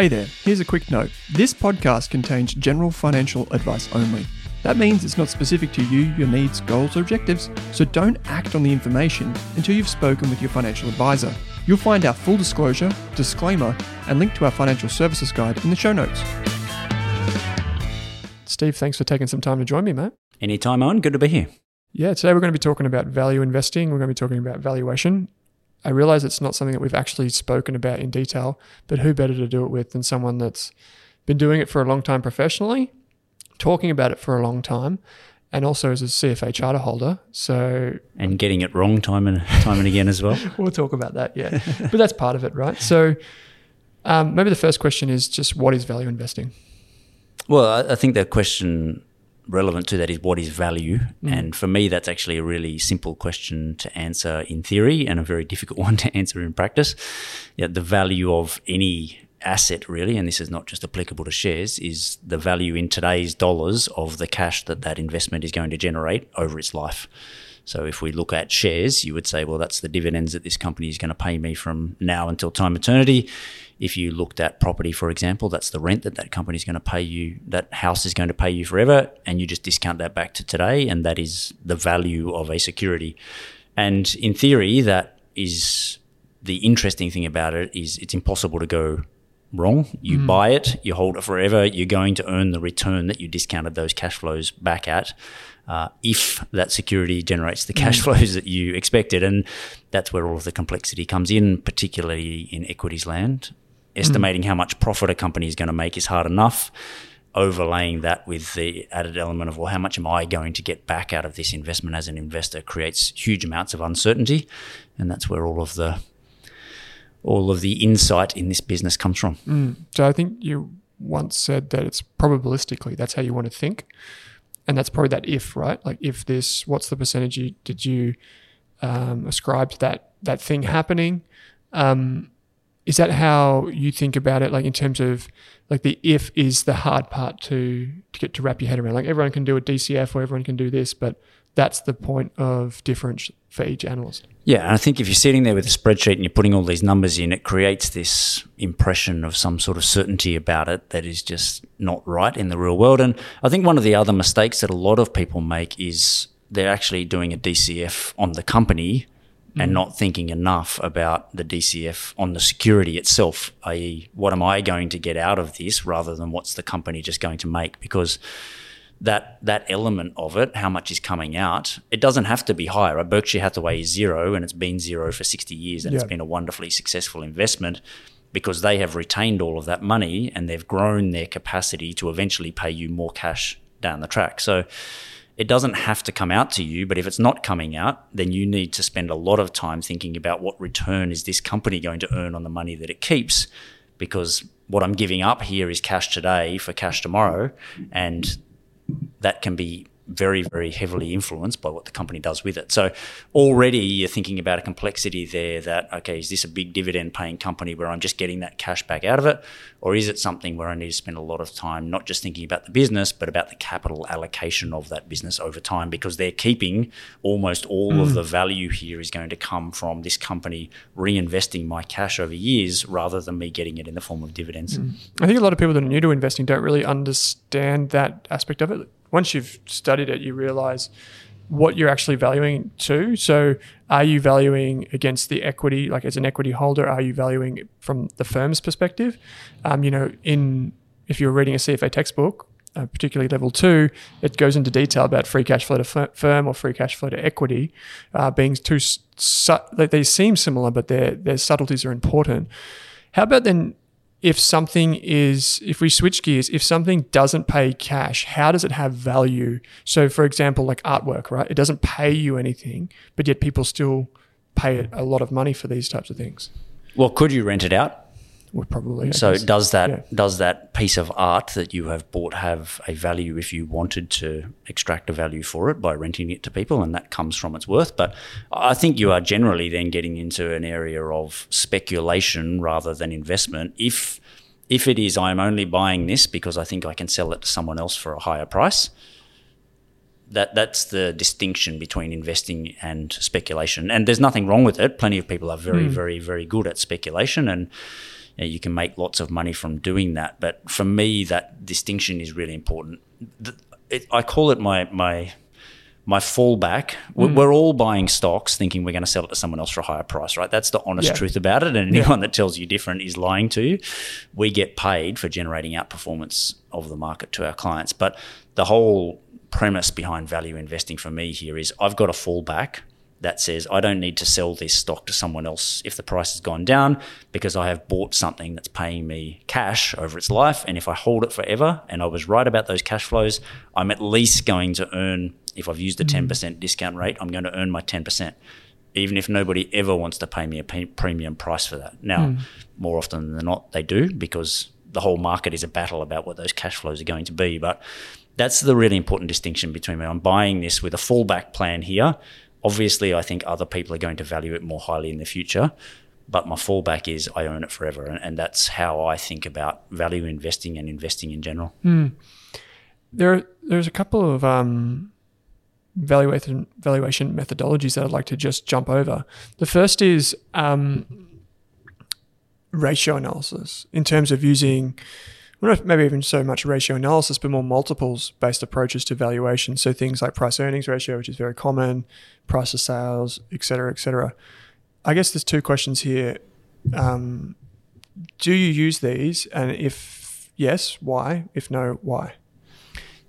Hey there, here's a quick note. This podcast contains general financial advice only. That means it's not specific to you, your needs, goals, or objectives, so don't act Owen the information until you've spoken with your financial advisor. You'll find our full disclosure, disclaimer, and link to our financial services guide in the show notes. Steve, thanks for taking some time to join me, mate. Anytime on, good to be here. Yeah, today we're going to be talking about value investing. We're going to be talking about valuation. I realize it's not something that we've actually spoken about in detail, but who better to do it with than someone that's been doing it for a long time professionally, talking about it for a long time, and also as a CFA charter holder. So and getting it wrong time and time and again as well. we'll talk about that, yeah. but that's part of it, right? So um, maybe the first question is just what is value investing? Well, I, I think the question relevant to that is what is value? Mm. And for me, that's actually a really simple question to answer in theory and a very difficult one to answer in practice. Yeah, the value of any asset really and this is not just applicable to shares is the value in today's dollars of the cash that that investment is going to generate over its life so if we look at shares you would say well that's the dividends that this company is going to pay me from now until time eternity if you looked at property, for example, that's the rent that that company is going to pay you, that house is going to pay you forever, and you just discount that back to today, and that is the value of a security. And in theory, that is the interesting thing about it is it's impossible to go wrong. You mm. buy it, you hold it forever, you're going to earn the return that you discounted those cash flows back at. Uh, if that security generates the cash mm. flows that you expected. And that's where all of the complexity comes in, particularly in equities land estimating mm. how much profit a company is going to make is hard enough. Overlaying that with the added element of, well, how much am I going to get back out of this investment as an investor creates huge amounts of uncertainty. And that's where all of the all of the insight in this business comes from. Mm. So I think you once said that it's probabilistically, that's how you want to think. And that's probably that if, right? Like if this, what's the percentage you, did you um, ascribe to that that thing happening? Um, is that how you think about it like in terms of like the if is the hard part to to get to wrap your head around? Like everyone can do a dcf or everyone can do this but that's the point of difference for each analyst. Yeah and i think if you're sitting there with a spreadsheet and you're putting all these numbers in it creates this impression of some sort of certainty about it that is just not right in the real world. And i think one of the other mistakes that a lot of people make is they're actually doing a dcf on the company and not thinking enough about the DCF on the security itself, i.e., what am I going to get out of this rather than what's the company just going to make? Because that that element of it, how much is coming out, it doesn't have to be higher. Right? Berkshire Hathaway is zero and it's been zero for 60 years and yeah. it's been a wonderfully successful investment because they have retained all of that money and they've grown their capacity to eventually pay you more cash down the track. So it doesn't have to come out to you, but if it's not coming out, then you need to spend a lot of time thinking about what return is this company going to earn on the money that it keeps because what I'm giving up here is cash today for cash tomorrow and that can be very, very heavily influenced by what the company does with it. So already you're thinking about a complexity there that, okay, is this a big dividend paying company where I'm just getting that cash back out of it? Or is it something where I need to spend a lot of time not just thinking about the business, but about the capital allocation of that business over time? Because they're keeping almost all mm. of the value here is going to come from this company reinvesting my cash over years rather than me getting it in the form of dividends. Mm. I think a lot of people that are new to investing don't really understand that aspect of it once you've studied it, you realize what you're actually valuing to. So, are you valuing against the equity, like as an equity holder? Are you valuing from the firm's perspective? Um, you know, in if you're reading a CFA textbook, uh, particularly level two, it goes into detail about free cash flow to firm or free cash flow to equity, uh, being two. Su- they seem similar, but their their subtleties are important. How about then if something is, if we switch gears, if something doesn't pay cash, how does it have value? So, for example, like artwork, right? It doesn't pay you anything, but yet people still pay a lot of money for these types of things. Well, could you rent it out? would probably. so does that yeah. does that piece of art that you have bought have a value if you wanted to extract a value for it by renting it to people, and that comes from its worth? But I think you are generally then getting into an area of speculation rather than investment. If if it is, I am only buying this because I think I can sell it to someone else for a higher price. That that's the distinction between investing and speculation, and there's nothing wrong with it. Plenty of people are very, mm. very, very good at speculation, and you, know, you can make lots of money from doing that. But for me, that distinction is really important. The, it, I call it my my my fallback. Mm. We're all buying stocks thinking we're going to sell it to someone else for a higher price, right? That's the honest yeah. truth about it. And anyone yeah. that tells you different is lying to you. We get paid for generating outperformance of the market to our clients. But the whole premise behind value investing for me here is I've got a fallback that says I don't need to sell this stock to someone else if the price has gone down because I have bought something that's paying me cash over its life. And if I hold it forever and I was right about those cash flows, I'm at least going to earn, if I've used a 10% mm. discount rate, I'm going to earn my 10%. Even if nobody ever wants to pay me a premium price for that. Now, mm. more often than not, they do because the whole market is a battle about what those cash flows are going to be. But that's the really important distinction between me. I'm buying this with a fallback plan here Obviously, I think other people are going to value it more highly in the future, but my fallback is I own it forever. And, and that's how I think about value investing and investing in general. Mm. There, there's a couple of um, valuation, valuation methodologies that I'd like to just jump over. The first is um, ratio analysis in terms of using well, not maybe even so much ratio analysis, but more multiples based approaches to valuation. So things like price earnings ratio, which is very common, price of sales, et cetera, et cetera. I guess there's two questions here. Um, do you use these? And if yes, why? If no, why?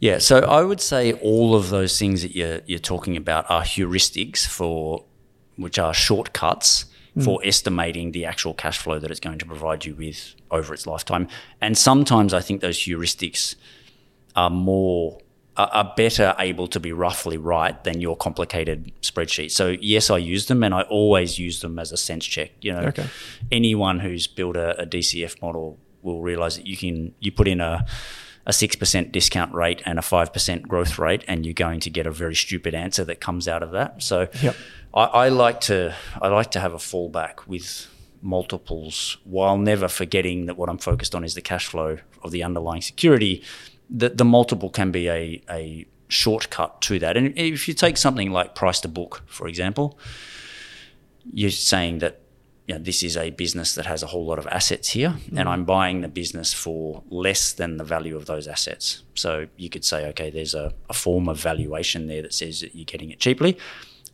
Yeah, so I would say all of those things that you're, you're talking about are heuristics for, which are shortcuts mm. for estimating the actual cash flow that it's going to provide you with over its lifetime. And sometimes I think those heuristics are more are better able to be roughly right than your complicated spreadsheet. So yes, I use them, and I always use them as a sense check. You know, okay. anyone who's built a, a DCF model will realize that you can you put in a a 6% discount rate and a 5% growth rate, and you're going to get a very stupid answer that comes out of that. So yep. I, I, like to I like to have a fallback with multiples while never forgetting that what I'm focused on is the cash flow of the underlying security. The, the multiple can be a, a shortcut to that. And if you take something like price to book, for example, you're saying that you know, this is a business that has a whole lot of assets here, mm-hmm. and I'm buying the business for less than the value of those assets. So you could say, okay, there's a, a form of valuation there that says that you're getting it cheaply.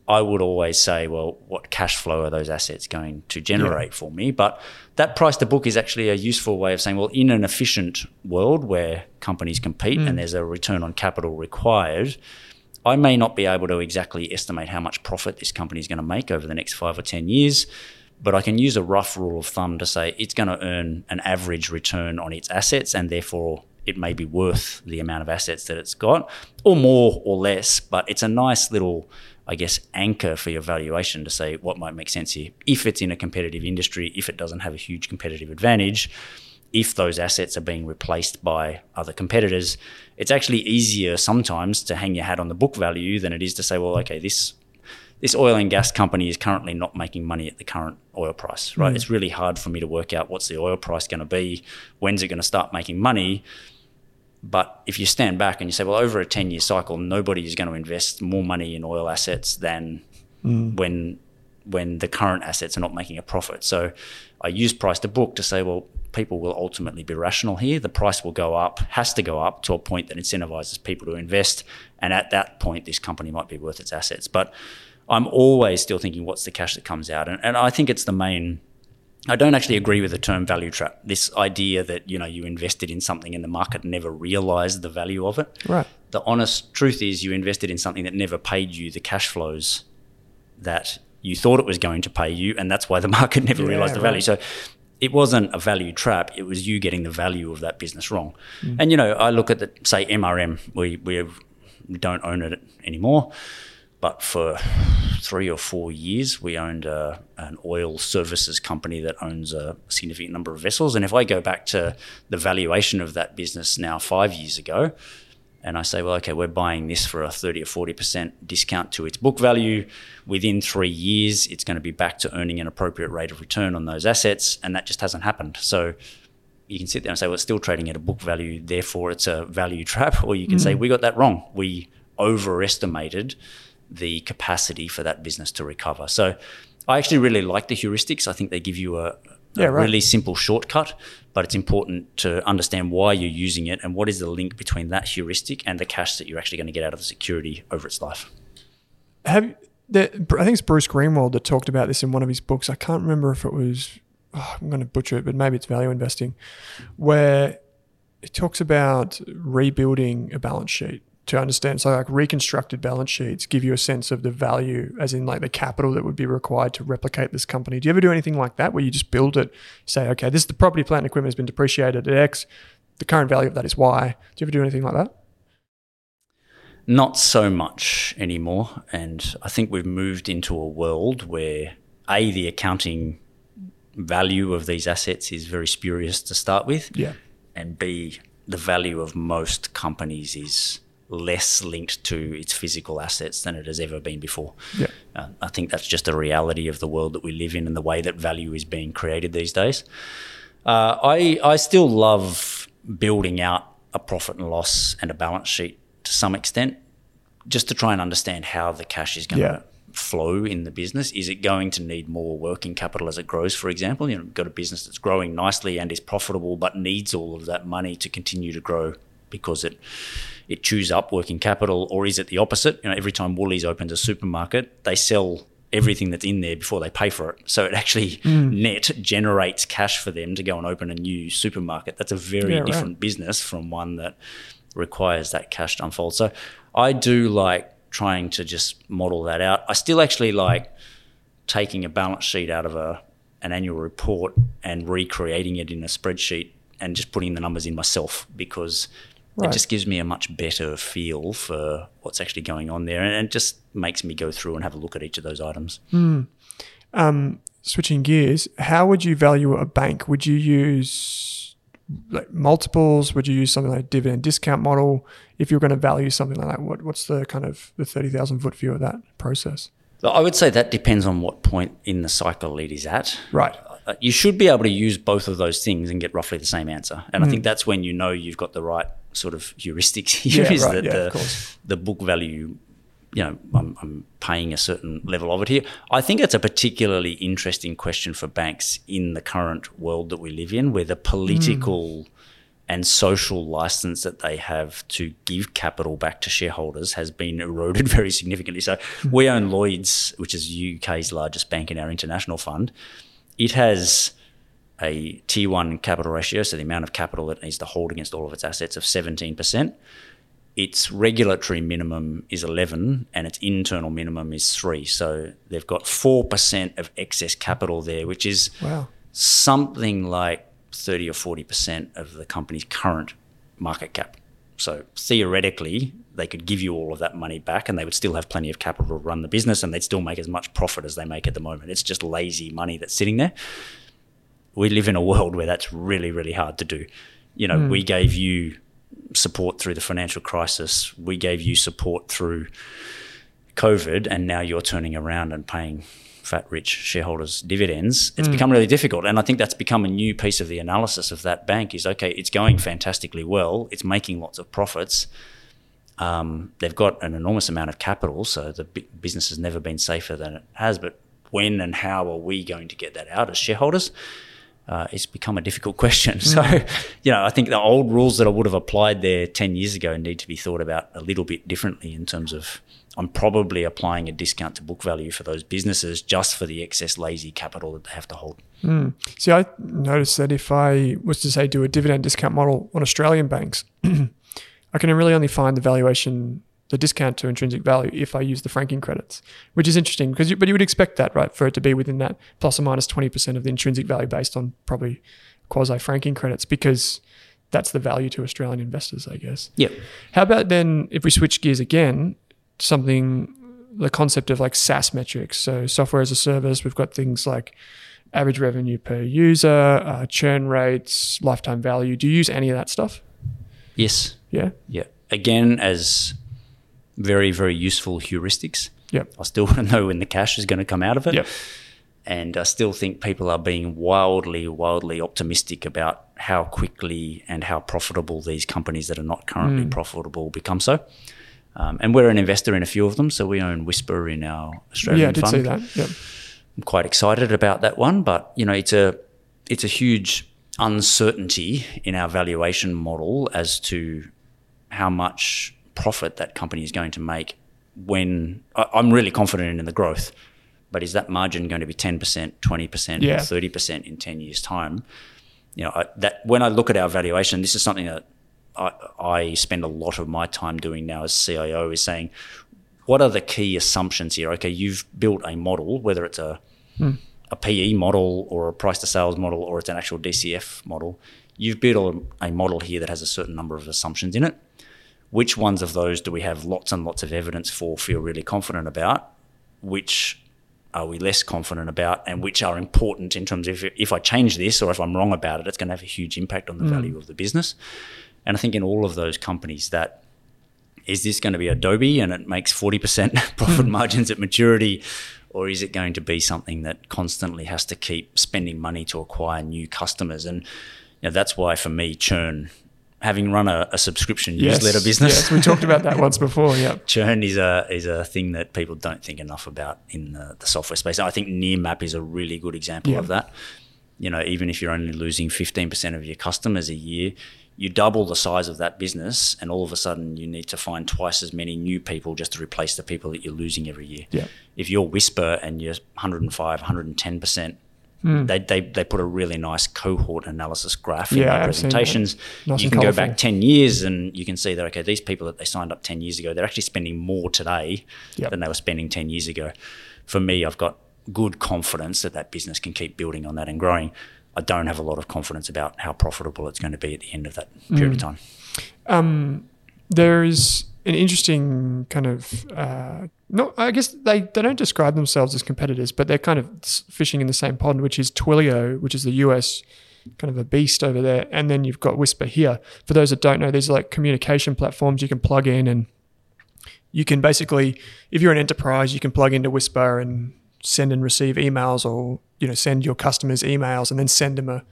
I would always say, well, what cash flow are those assets going to generate yeah. for me? But that price to book is actually a useful way of saying, well, in an efficient world where companies compete mm. and there's a return on capital required, I may not be able to exactly estimate how much profit this company is going to make over the next five or 10 years but I can use a rough rule of thumb to say it's going to earn an average return on its assets and therefore it may be worth the amount of assets that it's got or more or less but it's a nice little I guess anchor for your valuation to say what might make sense here. If it's in a competitive industry if it doesn't have a huge competitive advantage if those assets are being replaced by other competitors it's actually easier sometimes to hang your hat on the book value than it is to say well okay this this oil and gas company is currently not making money at the current oil price, right? Mm. It's really hard for me to work out what's the oil price going to be, when's it going to start making money. But if you stand back and you say, well, over a 10 year cycle, nobody is going to invest more money in oil assets than mm. when when the current assets are not making a profit. So I use price to book to say, well, people will ultimately be rational here. The price will go up, has to go up to a point that incentivizes people to invest. And at that point, this company might be worth its assets. But I'm always still thinking, what's the cash that comes out? And, and I think it's the main. I don't actually agree with the term value trap. This idea that you know you invested in something and the market never realized the value of it. Right. The honest truth is you invested in something that never paid you the cash flows that you thought it was going to pay you, and that's why the market never yeah, realized the value. Right. So it wasn't a value trap. It was you getting the value of that business wrong. Mm. And you know, I look at the say MRM. We we don't own it anymore. But for three or four years, we owned a, an oil services company that owns a significant number of vessels. And if I go back to the valuation of that business now five years ago, and I say, well, okay, we're buying this for a 30 or 40% discount to its book value. Within three years, it's going to be back to earning an appropriate rate of return on those assets. And that just hasn't happened. So you can sit there and say, well, it's still trading at a book value, therefore it's a value trap. Or you can mm. say, we got that wrong. We overestimated the capacity for that business to recover. So I actually really like the heuristics. I think they give you a, Yeah, a right. really simple shortcut, but it's important to understand why you're using it and what is the link between that heuristic and the cash that you're actually going to get out of the security over its life. Have the, I think it's Bruce Greenwald that talked about this in one of his books. I can't remember if it was. oh, I'm going to butcher it, but maybe it's value investing, where it talks about rebuilding a balance sheet to understand. So, like reconstructed balance sheets give you a sense of the value, as in like the capital that would be required to replicate this company. Do you ever do anything like that, where you just build it, say, okay, this is the property, plant, and equipment has been depreciated at X, the current value of that is Y. Do you ever do anything like that? Not so much anymore. And I think we've moved into a world where A, the accounting value of these assets is very spurious to start with. Yeah. And B, the value of most companies is less linked to its physical assets than it has ever been before. Yeah. Uh, I think that's just a reality of the world that we live in and the way that value is being created these days. Uh, I I still love building out a profit and loss and a balance sheet to some extent, just to try and understand how the cash is going Yeah. to flow in the business. Is it going to need more working capital as it grows? For example, you know, you've got a business that's growing nicely and is profitable, but needs all of that money to continue to grow because it it chews up working capital, or is it the opposite? You know, every time Woolies opens a supermarket, they sell everything that's in there before they pay for it. So it actually mm. net generates cash for them to go and open a new supermarket. That's a very Yeah, right. different business from one that requires that cash to unfold. So I do like trying to just model that out. I still actually like taking a balance sheet out of a an annual report and recreating it in a spreadsheet and just putting the numbers in myself because Right. it just gives me a much better feel for what's actually going on there and it just makes me go through and have a look at each of those items. um, switching gears, how would you value a bank? Would you use like multiples? Would you use something like dividend discount model? If you're going to value something like that, what, what's the kind of the thirty thousand foot view of that process? I would say that depends on what point in the cycle it is at. Right. Uh, you should be able to use both of those things and get roughly the same answer. And I hmm. think that's when you know you've got the right sort of heuristics here. Yeah, is right, that yeah, the, the book value, you know, I'm, I'm paying a certain level of it here. I think it's a particularly interesting question for banks in the current world that we live in, where the political hmm. and social license that they have to give capital back to shareholders has been eroded very significantly. So hmm. we own Lloyds, which is UK's largest bank in our international fund. It has a T one capital ratio, so the amount of capital that it needs to hold against all of its assets of 17%. Its regulatory minimum is 11 and its internal minimum is 3. So they've got 4% of excess capital there, which is Wow. something like 30 or 40% of the company's current market cap. So theoretically, they could give you all of that money back and they would still have plenty of capital to run the business and they'd still make as much profit as they make at the moment. It's just lazy money that's sitting there. We live in a world where that's really, really hard to do. You know, hmm. we gave you support through the financial crisis, we gave you support through COVID, and now you're turning around and paying fat rich shareholders dividends. It's hmm. become really difficult. And i think that's become a new piece of the analysis of that bank is okay it's going fantastically well. It's making lots of profits um, they've got an enormous amount of capital so the bu- business has never been safer than it has but when and how are we going to get that out as shareholders uh, it's become a difficult question. So, you know, I think the old rules that I would have applied there 10 years ago need to be thought about a little bit differently in terms of I'm probably applying a discount to book value for those businesses just for the excess lazy capital that they have to hold. See, I noticed that if I was to say do a dividend discount model on Australian banks, I can really only find the valuation, the discount to intrinsic value if I use the franking credits, which is interesting because, you, but you would expect that, right, for it to be within that plus or minus 20% of the intrinsic value based on probably quasi franking credits because that's the value to Australian investors, I guess. Yep. How about then if we switch gears again, something the concept of like SaaS metrics, so software as a service. We've got things like average revenue per user, uh, churn rates, lifetime value. Do you use any of that stuff? Yes. Yeah. Yeah. Again, as very, very useful heuristics. Yep. I still want to know when the cash is going to come out of it. Yep. And I still think people are being wildly, wildly optimistic about how quickly and how profitable these companies that are not currently profitable become so. Um, and we're an investor in a few of them. So we own Whispir in our Australian Yeah, I did fund. see that. Yep. I'm quite excited about that one, but you know, it's a it's a huge uncertainty in our valuation model as to how much profit that company is going to make when I- I'm really confident in the growth, but is that margin going to be 10%, 20%, Yeah. or 30% in 10 years' time? You know, I, that when I look at our valuation, this is something that I, I spend a lot of my time doing now as CIO is saying, what are the key assumptions here? Okay, you've built a model, whether it's a hmm. a PE model or a price to sales model or it's an actual DCF model. You've built a, a model here that has a certain number of assumptions in it. Which ones of those do we have lots and lots of evidence for, feel really confident about? Which are we less confident about, and which are important in terms of if, if I change this or if I'm wrong about it, it's going to have a huge impact on the mm. value of the business. And I think in all of those companies that is this going to be Adobe and it makes 40% profit mm. margins at maturity? Or is it going to be something that constantly has to keep spending money to acquire new customers? And you know, that's why for me, churn, having run a, a subscription Yes. newsletter business, Yes, we talked about that once before. Yeah. churn is a is a thing that people don't think enough about in the, the software space. I think Nearmap is a really good example Yeah. of that. You know, even if you're only losing 15% of your customers a year, you double the size of that business, and all of a sudden you need to find twice as many new people just to replace the people that you're losing every year. Yeah. If you're Whispir and you're 105, 110%, they, they, they put a really nice cohort analysis graph in Hmm. Yeah, their I've seen that. presentations. Nice you can go back 10 years and you can see that, okay, these people that they signed up 10 years ago, they're actually spending more today Yep. than they were spending 10 years ago. For me, I've got good confidence that that business can keep building on that and growing. I don't have a lot of confidence about how profitable it's going to be at the end of that period Mm. of time. there is an interesting kind of uh, no i guess they, they don't describe themselves as competitors but they're kind of fishing in the same pond which is twilio which is the us kind of a beast over there. And then you've got Whispir here. For those that don't know these are like communication platforms you can plug in and you can basically if you're an enterprise you can plug into Whispir and send and receive emails or you know send your customers emails and then send them a,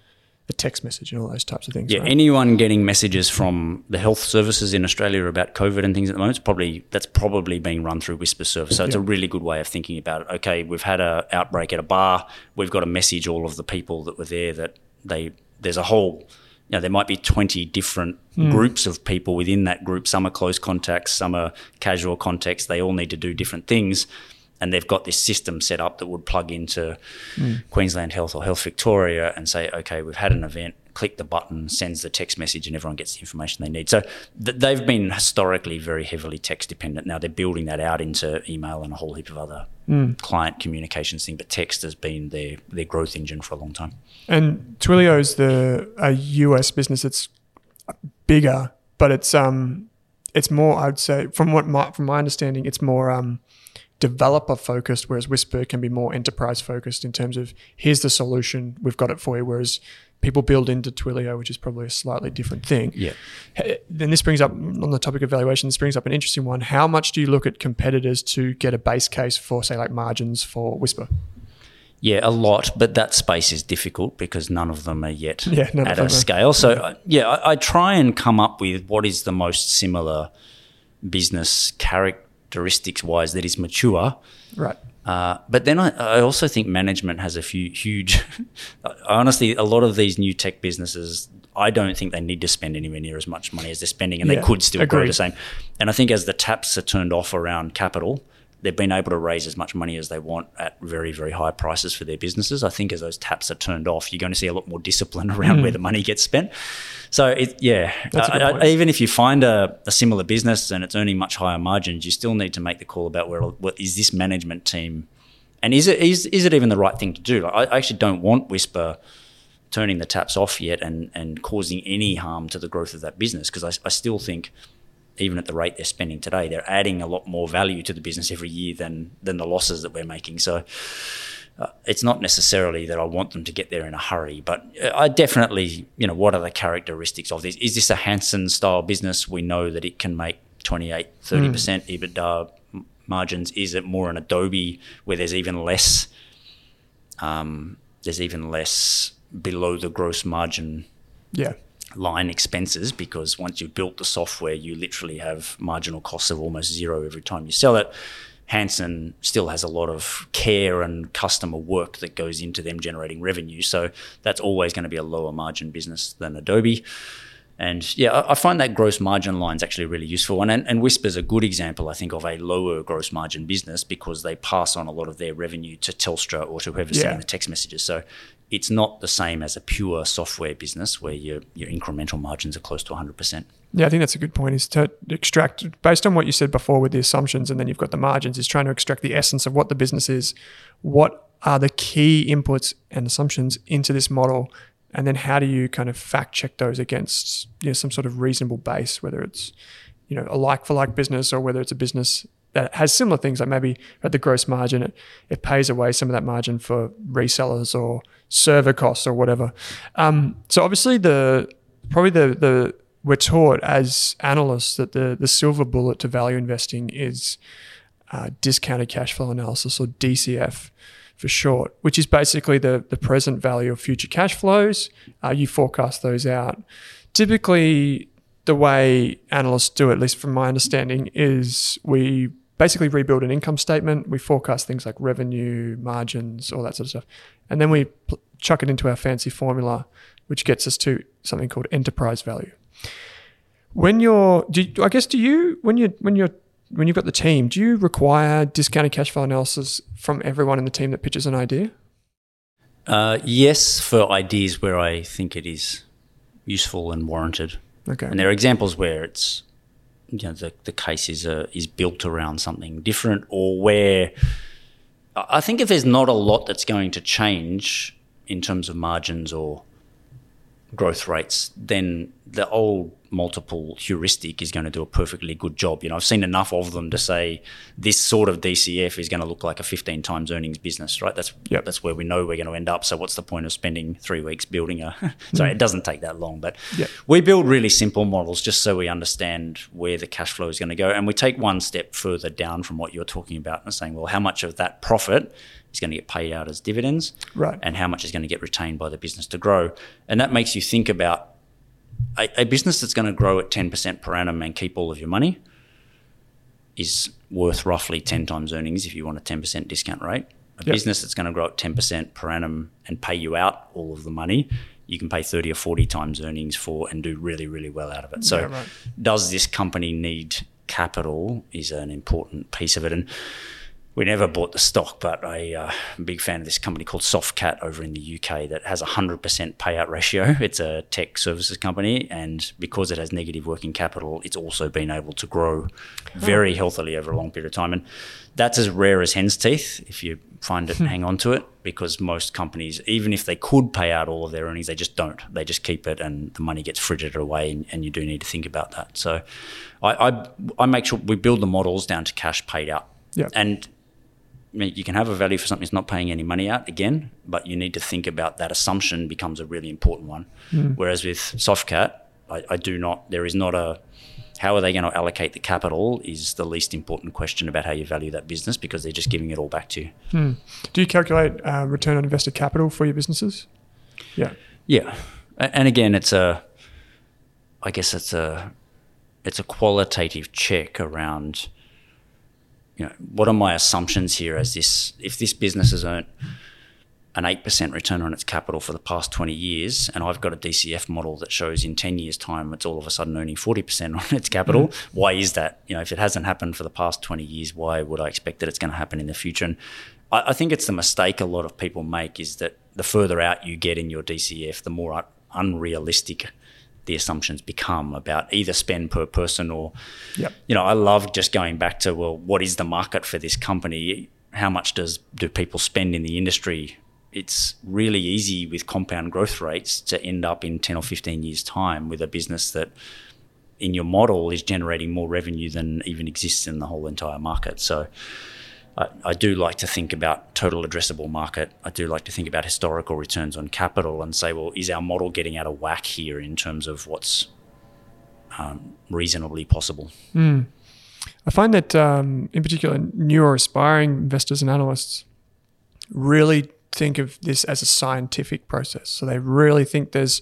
a text message and all those types of things Yeah, right? anyone getting messages from the health services in Australia about COVID and things at the moment, it's probably that's probably being run through Whispir Service. So it's a really good way of thinking about it. Okay, we've had a outbreak at a bar. We've got to message all of the people that were there that they there's a whole you know, there might be 20 different hmm. groups of people within that group. Some are close contacts, some are casual contacts. They all need to do different things. And they've got this system set up that would plug into Queensland Health or Health Victoria and say, okay, we've had an event, click the button, sends the text message, and everyone gets the information they need. So th- they've been historically very heavily text dependent. Now they're building that out into email and a whole heap of other client communications thing, but text has been their, their growth engine for a long time. And Twilio is the a US business that's bigger, but it's um it's more I'd say from what my from my understanding it's more um developer focused, whereas Whispir can be more enterprise focused in terms of here's the solution, we've got it for you. Whereas people build into Twilio, which is probably a slightly different thing. Yeah. Then this brings up on the topic of valuation. This brings up an interesting one. How much do you look at competitors to get a base case for, say, like margins for Whispir? Yeah, a lot, but that space is difficult because none of them are yet Yeah, at a scale. So, uh, yeah, I, I try and come up with what is the most similar business characteristics wise that is mature. Right. Uh, but then I, I also think management has a few huge. honestly, a lot of these new tech businesses, I don't think they need to spend anywhere near as much money as they're spending, and Yeah, they could still grow the same. And I think as the taps are turned off around capital, they've been able to raise as much money as they want at very, very high prices for their businesses. I think as those taps are turned off, you're going to see a lot more discipline around where the money gets spent. So it, yeah. That's a uh, good uh, I- I- even if you find a, a similar business and it's earning much higher margins, you still need to make the call about where what is this management team, and is it is is it even the right thing to do? Like, I I actually don't want Whispir turning the taps off yet and and causing any harm to the growth of that business because I, I still think even at the rate they're spending today, they're adding a lot more value to the business every year than than the losses that we're making. So uh, it's not necessarily that I want them to get there in a hurry, but uh, I definitely, you know, what are the characteristics of this? Is this a Hansen style business? We know that it can make 28, 30% EBITDA m- margins. Is it more an Adobe where there's even less, um, there's even less below the gross margin Yeah. line expenses because once you've built the software, you literally have marginal costs of almost zero every time you sell it. Hansen still has a lot of care and customer work that goes into them generating revenue. So that's always going to be a lower margin business than Adobe. And yeah, I find that gross margin line is actually really useful. And, and Whispir's a good example, I think, of a lower gross margin business because they pass on a lot of their revenue to Telstra or to whoever's Yeah. sending the text messages. So it's not the same as a pure software business where your, your incremental margins are close to 100%. Yeah, I think that's a good point. Is to extract based on what you said before with the assumptions, and then you've got the margins. Is trying to extract the essence of what the business is, what are the key inputs and assumptions into this model, and then how do you kind of fact check those against you know, some sort of reasonable base, whether it's you know a like for like business or whether it's a business that has similar things like maybe at the gross margin it, it pays away some of that margin for resellers or server costs or whatever um, so obviously the probably the the we're taught as analysts that the the silver bullet to value investing is uh, discounted cash flow analysis or DCF for short, which is basically the the present value of future cash flows. Uh, you forecast those out. Typically, the way analysts do it, at least from my understanding, is we basically rebuild an income statement. We forecast things like revenue, margins, all that sort of stuff, and then we pl- chuck it into our fancy formula, which gets us to something called enterprise value. When you're, do I guess, do you when you when you're when you've got the team, do you require discounted cash flow analysis from everyone in the team that pitches an idea? Uh, yes, for ideas where I think it is useful and warranted. Okay. And there are examples where it's you know the, the case is uh, is built around something different or where I think if there's not a lot that's going to change in terms of margins or growth rates, then the old multiple heuristic is going to do a perfectly good job. You know, I've seen enough of them to say this sort of DCF is going to look like a 15 times earnings business, right? That's Yep. that's where we know we're going to end up. So what's the point of spending three weeks building a? sorry, it doesn't take that long, but Yep. we build really simple models just so we understand where the cash flow is going to go, and we take one step further down from what you're talking about and saying, well, how much of that profit is going to get paid out as dividends, Right. and how much is going to get retained by the business to grow, and that makes you think about a, a business that's going to grow at 10% per annum and keep all of your money is worth roughly 10 times earnings if you want a 10% discount rate. A Yep. business that's going to grow at 10% per annum and pay you out all of the money, you can pay 30 or 40 times earnings for and do really, really well out of it. So, Yeah, right. does this company need capital is an important piece of it. And we never bought the stock, but I, uh, I'm a big fan of this company called Softcat over in the UK that has a 100% payout ratio. It's a tech services company, and because it has negative working capital, it's also been able to grow very healthily over a long period of time. And that's as rare as hen's teeth if you find it, hang on to it, because most companies, even if they could pay out all of their earnings, they just don't. They just keep it, and the money gets frittered away, and, and you do need to think about that. So I, I, I make sure we build the models down to cash paid out. Yeah. And I mean, you can have a value for something that's not paying any money out again, but you need to think about that assumption becomes a really important one. Whereas with Softcat, I, I do not, there is not a, how are they going to allocate the capital is the least important question about how you value that business because they're just giving it all back to you. Do you calculate uh, return on invested capital for your businesses? Yeah. Yeah, and again, it's a, I guess it's a, it's a qualitative check around, you know, what are my assumptions here as this, if this business has earned an 8% return on its capital for the past 20 years, and I've got a DCF model that shows in 10 years' time it's all of a sudden earning 40% on its capital. Mm-hmm. Why is that? You know, if it hasn't happened for the past 20 years, why would I expect that it's going to happen in the future? And I, I think it's the mistake a lot of people make is that the further out you get in your DCF, the more un- unrealistic the assumptions become about either spend per person or Yep. you know, I love just going back to well, what is the market for this company? How much does do people spend in the industry? It's really easy with compound growth rates to end up in ten or fifteen years' time with a business that, in your model, is generating more revenue than even exists in the whole entire market. So. I, I do like to think about total addressable market. I do like to think about historical returns on capital and say, well, is our model getting out of whack here in terms of what's um, reasonably possible? I find that, um, in particular, new or aspiring investors and analysts really think of this as a scientific process. So they really think there's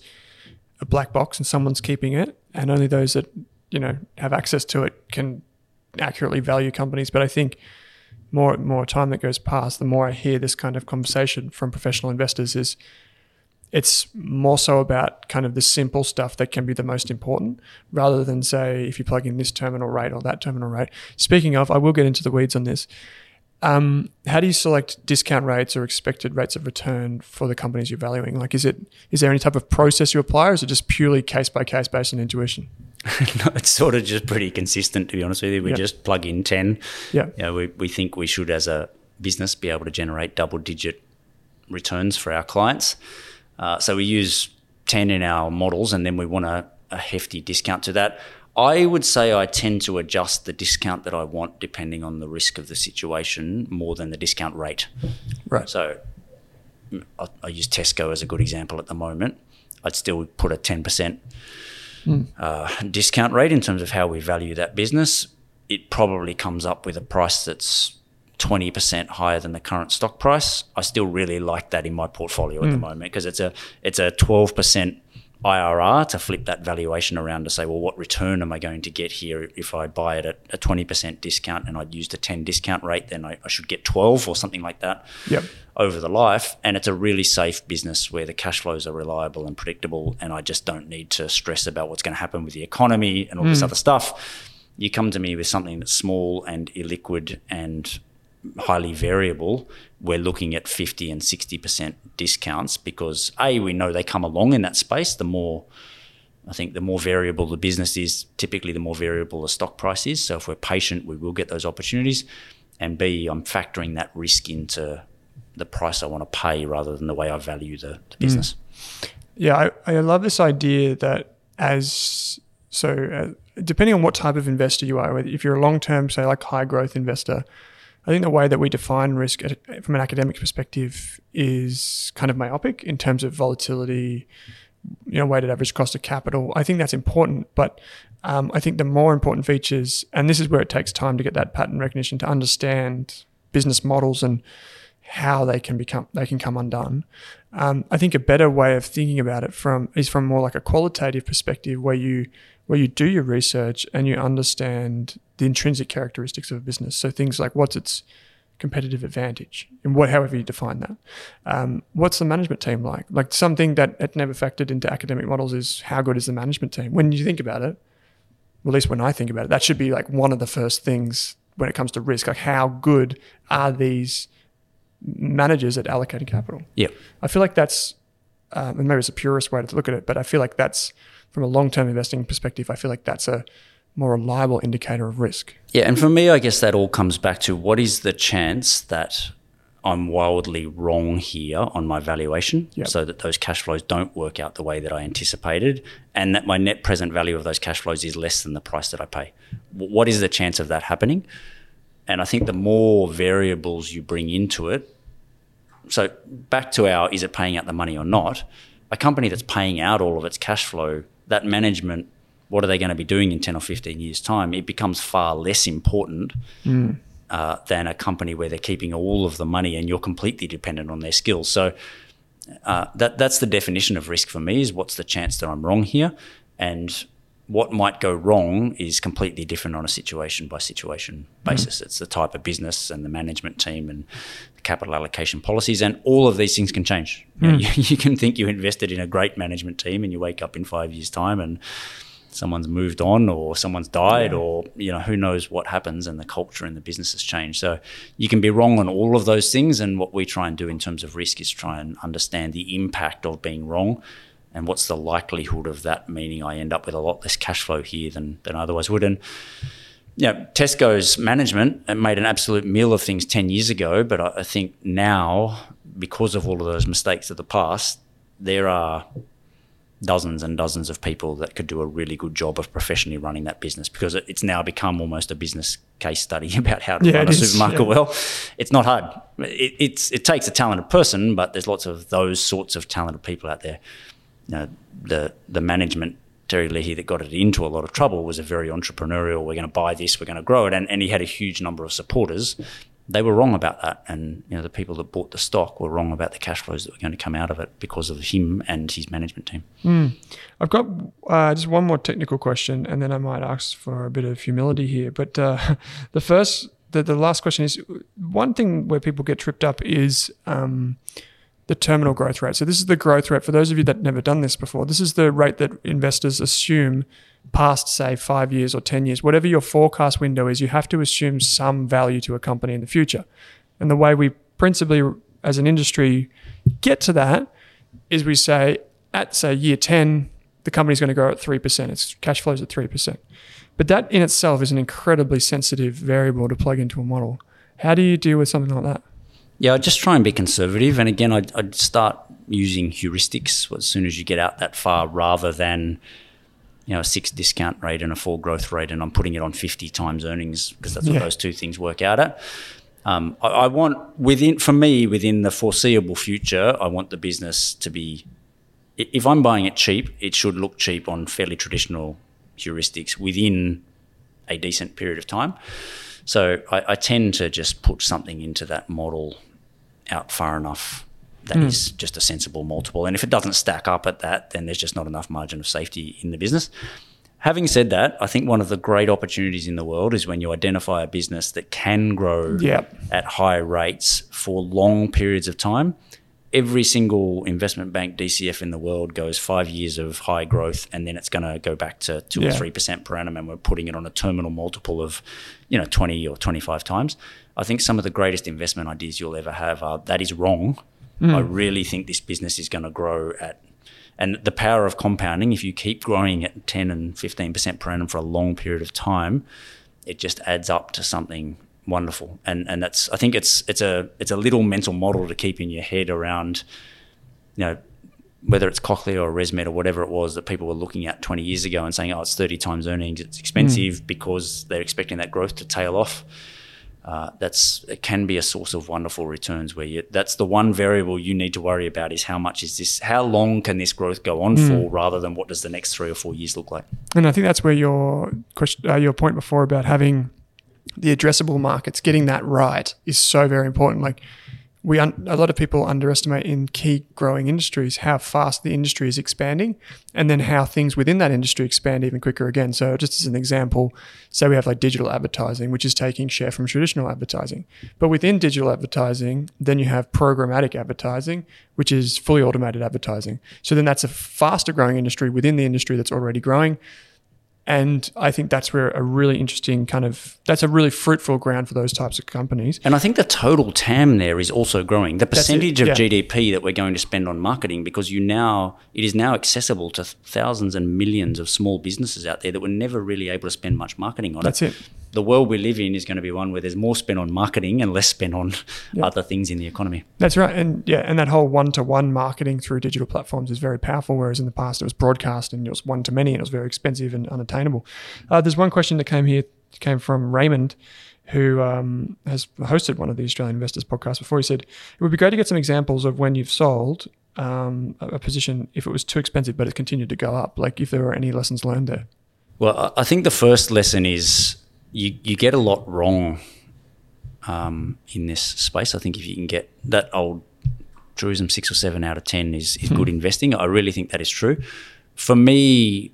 a black box and someone's keeping it, and only those that you know have access to it can accurately value companies. But I think more more time that goes past, the more I hear this kind of conversation from professional investors is it's more so about kind of the simple stuff that can be the most important rather than say if you plug in this terminal rate or that terminal rate. Speaking of, I will get into the weeds on this. Um, how do you select discount rates or expected rates of return for the companies you're valuing? Like, is it is there any type of process you apply, or is it just purely case by case based on intuition? no, it's sort of just pretty consistent, to be honest with you. We yep. just plug in 10. Yeah. You know, we, we think we should, as a business, be able to generate double digit returns for our clients. Uh, so we use 10 in our models and then we want a, a hefty discount to that. I would say I tend to adjust the discount that I want depending on the risk of the situation more than the discount rate. Right. So I, I use Tesco as a good example at the moment. I'd still put a 10% mm. uh, discount rate in terms of how we value that business. It probably comes up with a price that's 20% higher than the current stock price. I still really like that in my portfolio mm. at the hmm. moment because it's a it's a 12% IRR to flip that valuation around to say, well, what return am I going to get here if I buy it at a 20% discount and I'd used a 10 discount rate, then I, I, should get 12 or something like that yep. over the life. And it's a really safe business where the cash flows are reliable and predictable. And I just don't need to stress about what's going to happen with the economy and all mm. this other stuff. You come to me with something that's small and illiquid and highly variable, we're looking at 50 and 60% discounts because A, we know they come along in that space. The more, I think, the more variable the business is, typically the more variable the stock price is. So if we're patient, we will get those opportunities. And B, I'm factoring that risk into the price I want to pay rather than the way I value the, the business. Mm. Yeah, I, I love this idea that as so, uh, depending on what type of investor you are, if you're a long term, say like high growth investor, I think the way that we define risk from an academic perspective is kind of myopic in terms of volatility, you know, weighted average cost of capital. I think that's important, but um, I think the more important features, and this is where it takes time to get that pattern recognition to understand business models and how they can become they can come undone. Um, I think a better way of thinking about it from is from more like a qualitative perspective, where you where you do your research and you understand the intrinsic characteristics of a business. So things like what's its competitive advantage and what, however you define that. Um, what's the management team like? Like something that it never factored into academic models is how good is the management team? When you think about it, well, at least when I think about it, that should be like one of the first things when it comes to risk. Like how good are these managers at allocating capital? Yeah, I feel like that's um, and maybe it's a purist way to look at it, but I feel like that's from a long-term investing perspective. I feel like that's a more reliable indicator of risk. Yeah, and for me, I guess that all comes back to what is the chance that I'm wildly wrong here on my valuation, yep. so that those cash flows don't work out the way that I anticipated, and that my net present value of those cash flows is less than the price that I pay. What is the chance of that happening? And I think the more variables you bring into it, so back to our is it paying out the money or not? A company that's paying out all of its cash flow, that management what are they going to be doing in 10 or 15 years' time, it becomes far less important mm. uh, than a company where they're keeping all of the money and you're completely dependent on their skills. So uh, that that's the definition of risk for me is what's the chance that I'm wrong here? And what might go wrong is completely different on a situation by situation basis. Mm. It's the type of business and the management team and the capital allocation policies, and all of these things can change. Mm. You, know, you, you, can think you invested in a great management team, and you wake up in five years' time and someone's moved on or someone's died yeah. or you know who knows what happens and the culture and the business has changed so you can be wrong on all of those things and what we try and do in terms of risk is try and understand the impact of being wrong and what's the likelihood of that meaning I end up with a lot less cash flow here than than I otherwise would and yeah, you know, Tesco's management made an absolute meal of things 10 years ago, but I, I think now, because of all of those mistakes of the past, there are dozens and dozens of people that could do a really good job of professionally running that business because it's now become almost a business case study about how to yeah, run a is, supermarket yeah. well. It's not hard. It, it's it takes a talented person, but there's lots of those sorts of talented people out there. You know, the the management Terry Leahy that got it into a lot of trouble was a very entrepreneurial. We're going to buy this. We're going to grow it, and, and he had a huge number of supporters they were wrong about that. And you know, the people that bought the stock were wrong about the cash flows that were going to come out of it because of him and his management team. Mm. I've got uh, just one more technical question, and then I might ask for a bit of humility here. But uh, the first the, the last question is one thing where people get tripped up is um, the terminal growth rate. So this is the growth rate for those of you that never done this before. This is the rate that investors assume past say 5 years or 10 years. Whatever your forecast window is, you have to assume some value to a company in the future. And the way we principally as an industry get to that is we say at say year 10 the company's going to grow at 3%. Its cash flows at 3%. But that in itself is an incredibly sensitive variable to plug into a model. How do you deal with something like that? Yeah, I'd just try and be conservative. And again, I'd, I'd start using heuristics as soon as you get out that far rather than you know, a six discount rate and a four growth rate, and I'm putting it on 50 times earnings because that's what yeah. those two things work out at. Um, I, I, want within, for me, within the foreseeable future, I want the business to be. If I'm buying it cheap, it should look cheap on fairly traditional heuristics within a decent period of time. So I, I tend to just put something into that model out far enough that mm. is just a sensible multiple. And if it doesn't stack up at that, then there's just not enough margin of safety in the business. Having said that, I think one of the great opportunities in the world is when you identify a business that can grow yep. at high rates for long periods of time every single investment bank DCF in the world goes five years of high growth, and then it's going to go back to two yeah. or three percent per annum, and we're putting it on a terminal multiple of, you know, twenty or twenty five times. I think some of the greatest investment ideas you'll ever have are that is wrong. Mm. I really think this business is going to grow at. And the power of compounding, if you keep growing at 10 and 15% per annum for a long period of time, it just adds up to something wonderful. And and that's I think it's it's a it's a little mental model to keep in your head around, you know, whether it's Cochlear or ResMed or whatever it was that people were looking at 20 years ago and saying, oh, it's 30 times earnings, it's expensive mm. because they're expecting that growth to tail off uh, that's it can be a source of wonderful returns where you, that's the one variable you need to worry about is how much is this how long can this growth go on mm. for rather than what does the next three or four years look like and i think that's where your question uh, your point before about having the addressable markets getting that right is so very important. Like we un- a lot of people underestimate in key growing industries how fast the industry is expanding and then how things within that industry expand even quicker again. So just as an example say we have like digital advertising which is taking share from traditional advertising. But within digital advertising then you have programmatic advertising which is fully automated advertising. So then that's a faster growing industry within the industry that's already growing and I think that's where a really interesting kind of that's a really fruitful ground for those types of companies. And I think the total TAM there is also growing. The percentage of yeah. GDP that we're going to spend on marketing because you now it is now accessible to thousands and millions of small businesses out there that were never really able to spend much marketing on it. that's it. it the world we live in is going to be one where there's more spent on marketing and less spent on yep. other things in the economy. That's right. And yeah, and that whole one to one marketing through digital platforms is very powerful, whereas in the past it was broadcast and it was one to many and it was very expensive and unattainable. Uh, there's one question that came here, came from Raymond. Who um, has hosted one of the Australian Investors podcasts before? He said it would be great to get some examples of when you've sold um, a position if it was too expensive, but it continued to go up. Like if there were any lessons learned there. Well, I think the first lesson is you you get a lot wrong um, in this space. I think if you can get that old truism six or seven out of ten is is good hmm. investing. I really think that is true. For me,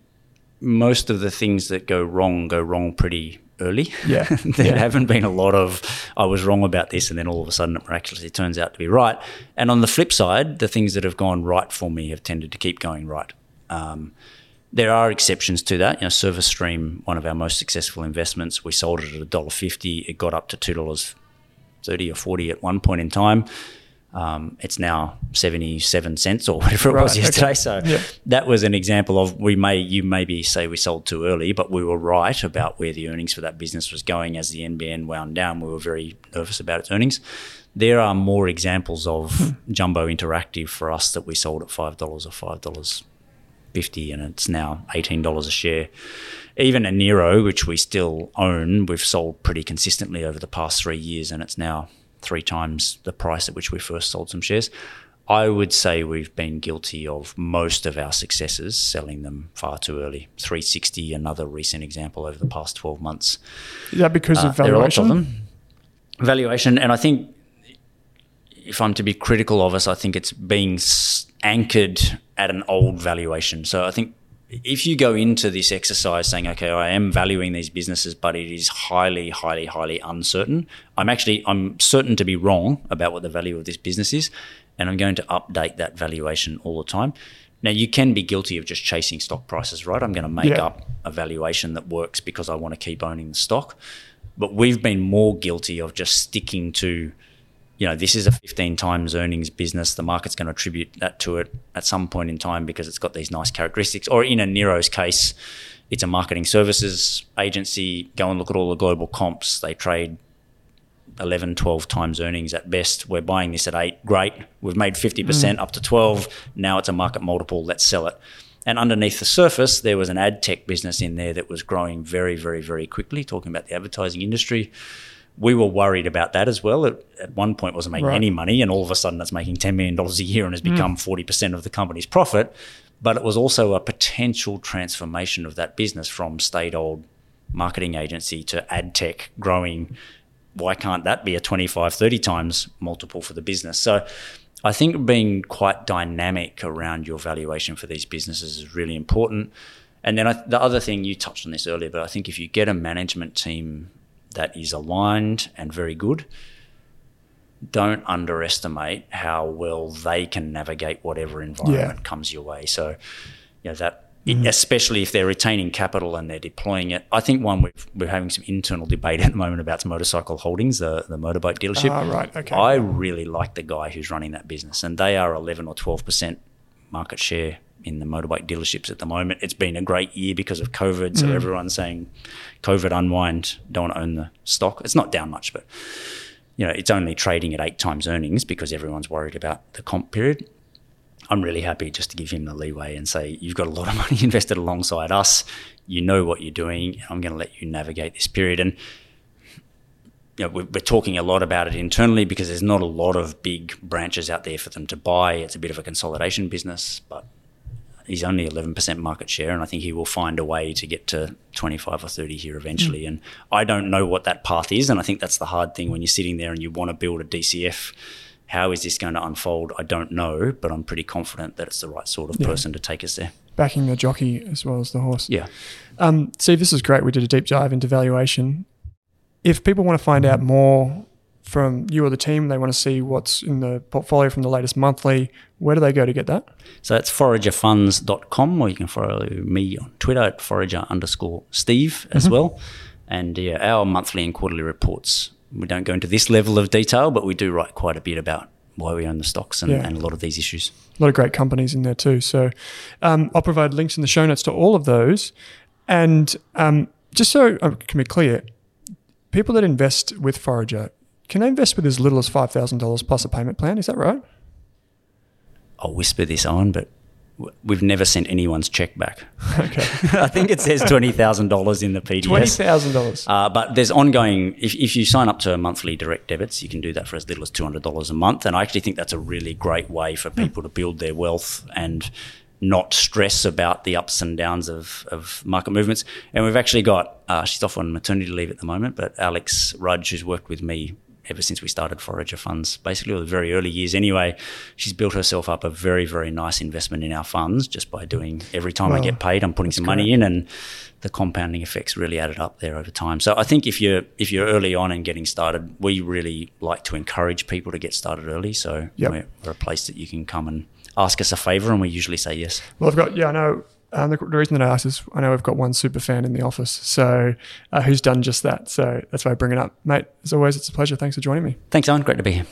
most of the things that go wrong go wrong pretty early. Yeah, there yeah. haven't been a lot of I was wrong about this, and then all of a sudden it miraculously turns out to be right. And on the flip side, the things that have gone right for me have tended to keep going right. Um, there are exceptions to that. You know, Service Stream, one of our most successful investments, we sold it at $1.50. It got up to $2.30 or 40 at one point in time. Um, it's now 77 cents or whatever it right, was yesterday. Okay. So yeah. that was an example of we may, you maybe say we sold too early, but we were right about where the earnings for that business was going as the NBN wound down. We were very nervous about its earnings. There are more examples of hmm. Jumbo Interactive for us that we sold at $5 or $5 50 and it's now $18 a share. Even Enero, which we still own, we've sold pretty consistently over the past three years and it's now three times the price at which we first sold some shares. I would say we've been guilty of most of our successes selling them far too early. 360, another recent example over the past 12 months. Is that because uh, of valuation? There are lots of them. Valuation, and I think if I'm to be critical of us, I think it's being anchored at an old valuation. So I think if you go into this exercise saying, okay, I am valuing these businesses, but it is highly, highly, highly uncertain, I'm actually I'm certain to be wrong about what the value of this business is, and I'm going to update that valuation all the time. Now you can be guilty of just chasing stock prices, right? I'm going to make Yeah. up a valuation that works because I want to keep owning the stock. But we've been more guilty of just sticking to you know, this is a 15 times earnings business. The market's going to attribute that to it at some point in time because it's got these nice characteristics. Or in Enero's case, it's a marketing services agency. Go and look at all the global comps. They trade 11, 12 times earnings at best. We're buying this at eight. Great. We've made 50% mm. up to 12. Now it's a market multiple. Let's sell it. And underneath the surface, there was an ad tech business in there that was growing very, very, very quickly, talking about the advertising industry we were worried about that as well. It, at one point, wasn't making Right. any money, and all of a sudden, it's making ten million dollars a year and has hmm. become forty percent of the company's profit. But it was also a potential transformation of that business from state old marketing agency to ad tech growing. Why can't that be a 25, 30 times multiple for the business? So I think being quite dynamic around your valuation for these businesses is really important. And then I, the other thing you touched on this earlier, but I think if you get a management team that is aligned and very good, don't underestimate how well they can navigate whatever environment comes your way. So, you know, that especially if they're retaining capital and they're deploying it. I think one we've, we're having some internal debate at the moment about motorcycle holdings, the, the motorbike dealership. Ah, right, okay. I really like the guy who's running that business, and they are 11 or 12 percent market share in the motorbike dealerships at the moment. It's been a great year because of COVID, so mm. everyone's saying COVID unwind, don't own the stock. It's not down much, but you know, it's only trading at eight times earnings because everyone's worried about the comp period. I'm really happy just to give him the leeway and say, you've got a lot of money invested alongside us. You know what you're doing. I'm going to let you navigate this period. And you know, we're, we're talking a lot about it internally because there's not a lot of big branches out there for them to buy. It's a bit of a consolidation business, but he's only 11% market share, and I think he will find a way to get to 25 or 30 here eventually. And I don't know what that path is, and I think that's the hard thing when you're sitting there and you want to build a DCF. How is this going to unfold? I don't know, but I'm pretty confident that it's the right sort of Yeah. person to take us there. Backing the jockey as well as the horse. Yeah. Um, Steve, this is great. We did a deep dive into valuation. If people want to find out more from you or the team, they want to see what's in the portfolio from the latest monthly, where do they go to get that? So that's foragerfunds.com, or you can follow me on Twitter at forager underscore Steve as well. And yeah, our monthly and quarterly reports, we don't go into this level of detail, but we do write quite a bit about why we own the stocks and, Yeah. and a lot of these issues. A lot of great companies in there too. So um, I'll provide links in the show notes to all of those. And um, just so I can be clear, people that invest with Forager, can they invest with as little as $5,000 plus a payment plan? Is that right? I'll whisper this on, but we've never sent anyone's check back. Okay. I think it says $20,000 in the PDS. $20,000. Uh, but there's ongoing, if, if you sign up to monthly direct debits, you can do that for as little as $200 a month. And I actually think that's a really great way for people to build their wealth and not stress about the ups and downs of, of market movements. And we've actually got, uh, she's off on maternity leave at the moment, but Alex Rudge, who's worked with me ever since we started Forager Funds, basically all the very early years anyway, she's built herself up a very, very nice investment in our funds just by doing every time I get paid, I'm putting some money in and the compounding effects really added up there over time. So I think if you're if you're early on and getting started, we really like to encourage people to get started early. So Yep. we're, we're a place that you can come and ask us a favor, and we usually say yes. Well, I've got, yeah, I know. Um, the, the reason that I asked is I know we've got one super fan in the office, so uh, who's done just that. So that's why I bring it up, mate. As always, it's a pleasure. Thanks for joining me. Thanks, Owen. Great to be here.